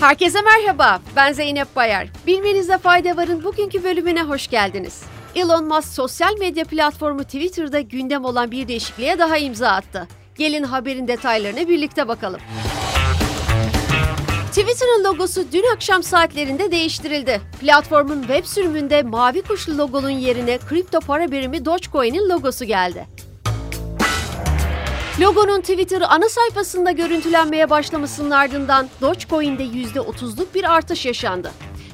Herkese merhaba, ben Zeynep Bayar. Bilmenizde fayda varın bugünkü bölümüne hoş geldiniz. Elon Musk sosyal medya platformu Twitter'da gündem olan bir değişikliğe daha imza attı. Gelin haberin detaylarına birlikte bakalım. Twitter'ın logosu dün akşam saatlerinde değiştirildi. Platformun web sürümünde mavi kuşlu logonun yerine kripto para birimi Dogecoin'in logosu geldi. Logonun Twitter ana sayfasında görüntülenmeye başlamasının ardından Dogecoin'de %30'luk bir artış yaşandı.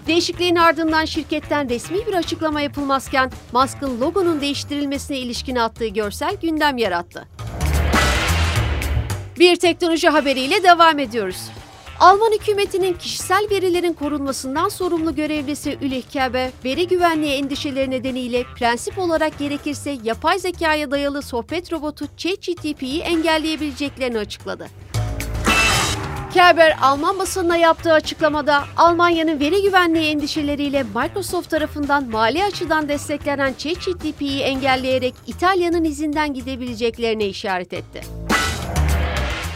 Değişikliğin ardından şirketten resmi bir açıklama yapılmazken Musk'ın logonun değiştirilmesine ilişkin attığı görsel gündem yarattı. Bir teknoloji haberiyle devam ediyoruz. Alman hükümetinin kişisel verilerin korunmasından sorumlu görevlisi Ulrich Kerber, veri güvenliği endişeleri nedeniyle prensip olarak gerekirse yapay zekaya dayalı sohbet robotu ChatGPT'yi engelleyebileceklerini açıkladı. Kerber, Alman basınına yaptığı açıklamada Almanya'nın veri güvenliği endişeleriyle Microsoft tarafından mali açıdan desteklenen ChatGPT'yi engelleyerek İtalya'nın izinden gidebileceklerine işaret etti.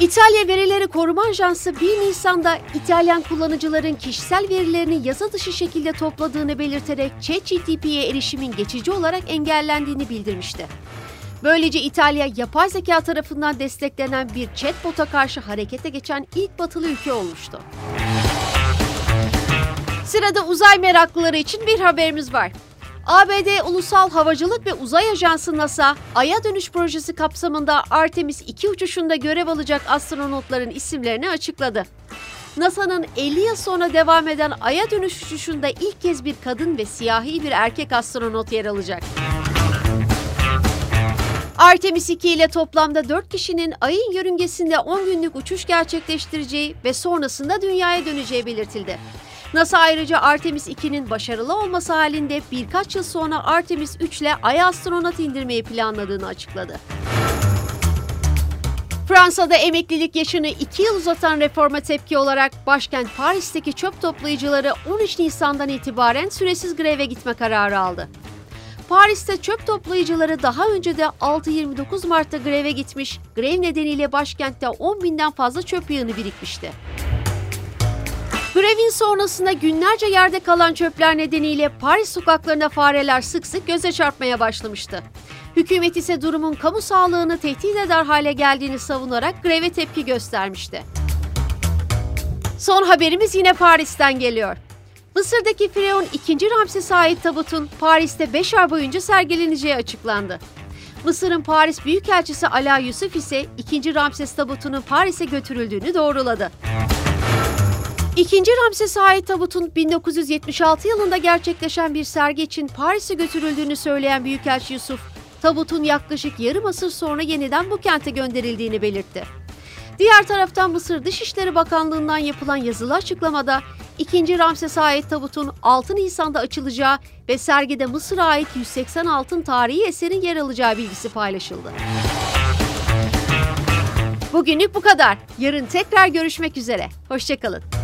İtalya Verileri Koruma Ajansı 1 Nisan'da İtalyan kullanıcıların kişisel verilerini yasa dışı şekilde topladığını belirterek ChatGPT'ye erişimin geçici olarak engellendiğini bildirmişti. Böylece İtalya, yapay zeka tarafından desteklenen bir chatbot'a karşı harekete geçen ilk batılı ülke olmuştu. Sırada uzay meraklıları için bir haberimiz var. ABD Ulusal Havacılık ve Uzay Ajansı NASA, Ay'a dönüş projesi kapsamında Artemis 2 uçuşunda görev alacak astronotların isimlerini açıkladı. NASA'nın 50 yıl sonra devam eden Ay'a dönüş uçuşunda ilk kez bir kadın ve siyahi bir erkek astronot yer alacak. Artemis 2 ile toplamda 4 kişinin ayın yörüngesinde 10 günlük uçuş gerçekleştireceği ve sonrasında dünyaya döneceği belirtildi. NASA ayrıca Artemis 2'nin başarılı olması halinde birkaç yıl sonra Artemis 3 ile Ay'a astronot indirmeyi planladığını açıkladı. Fransa'da emeklilik yaşını 2 yıl uzatan reforma tepki olarak başkent Paris'teki çöp toplayıcıları 13 Nisan'dan itibaren süresiz greve gitme kararı aldı. Paris'te çöp toplayıcıları daha önce de 6-29 Mart'ta greve gitmiş, grev nedeniyle başkentte 10 binden fazla çöp yığını birikmişti. Grevin sonrasında günlerce yerde kalan çöpler nedeniyle Paris sokaklarında fareler sık sık göze çarpmaya başlamıştı. Hükümet ise durumun kamu sağlığını tehdit eder hale geldiğini savunarak greve tepki göstermişti. Son haberimiz yine Paris'ten geliyor. Mısır'daki Firavun 2. Ramses'e ait tabutun Paris'te 5 ay boyunca sergileneceği açıklandı. Mısır'ın Paris Büyükelçisi Ala Yusuf ise 2. Ramses tabutunun Paris'e götürüldüğünü doğruladı. İkinci Ramses'e ait tabutun 1976 yılında gerçekleşen bir sergi için Paris'e götürüldüğünü söyleyen Büyükelçi Yusuf, tabutun yaklaşık yarım asır sonra yeniden bu kente gönderildiğini belirtti. Diğer taraftan Mısır Dışişleri Bakanlığı'ndan yapılan yazılı açıklamada 2. Ramses'e ait tabutun 6 Nisan'da açılacağı ve sergide Mısır'a ait 180 altın tarihi eserin yer alacağı bilgisi paylaşıldı. Bugünlük bu kadar. Yarın tekrar görüşmek üzere. Hoşçakalın.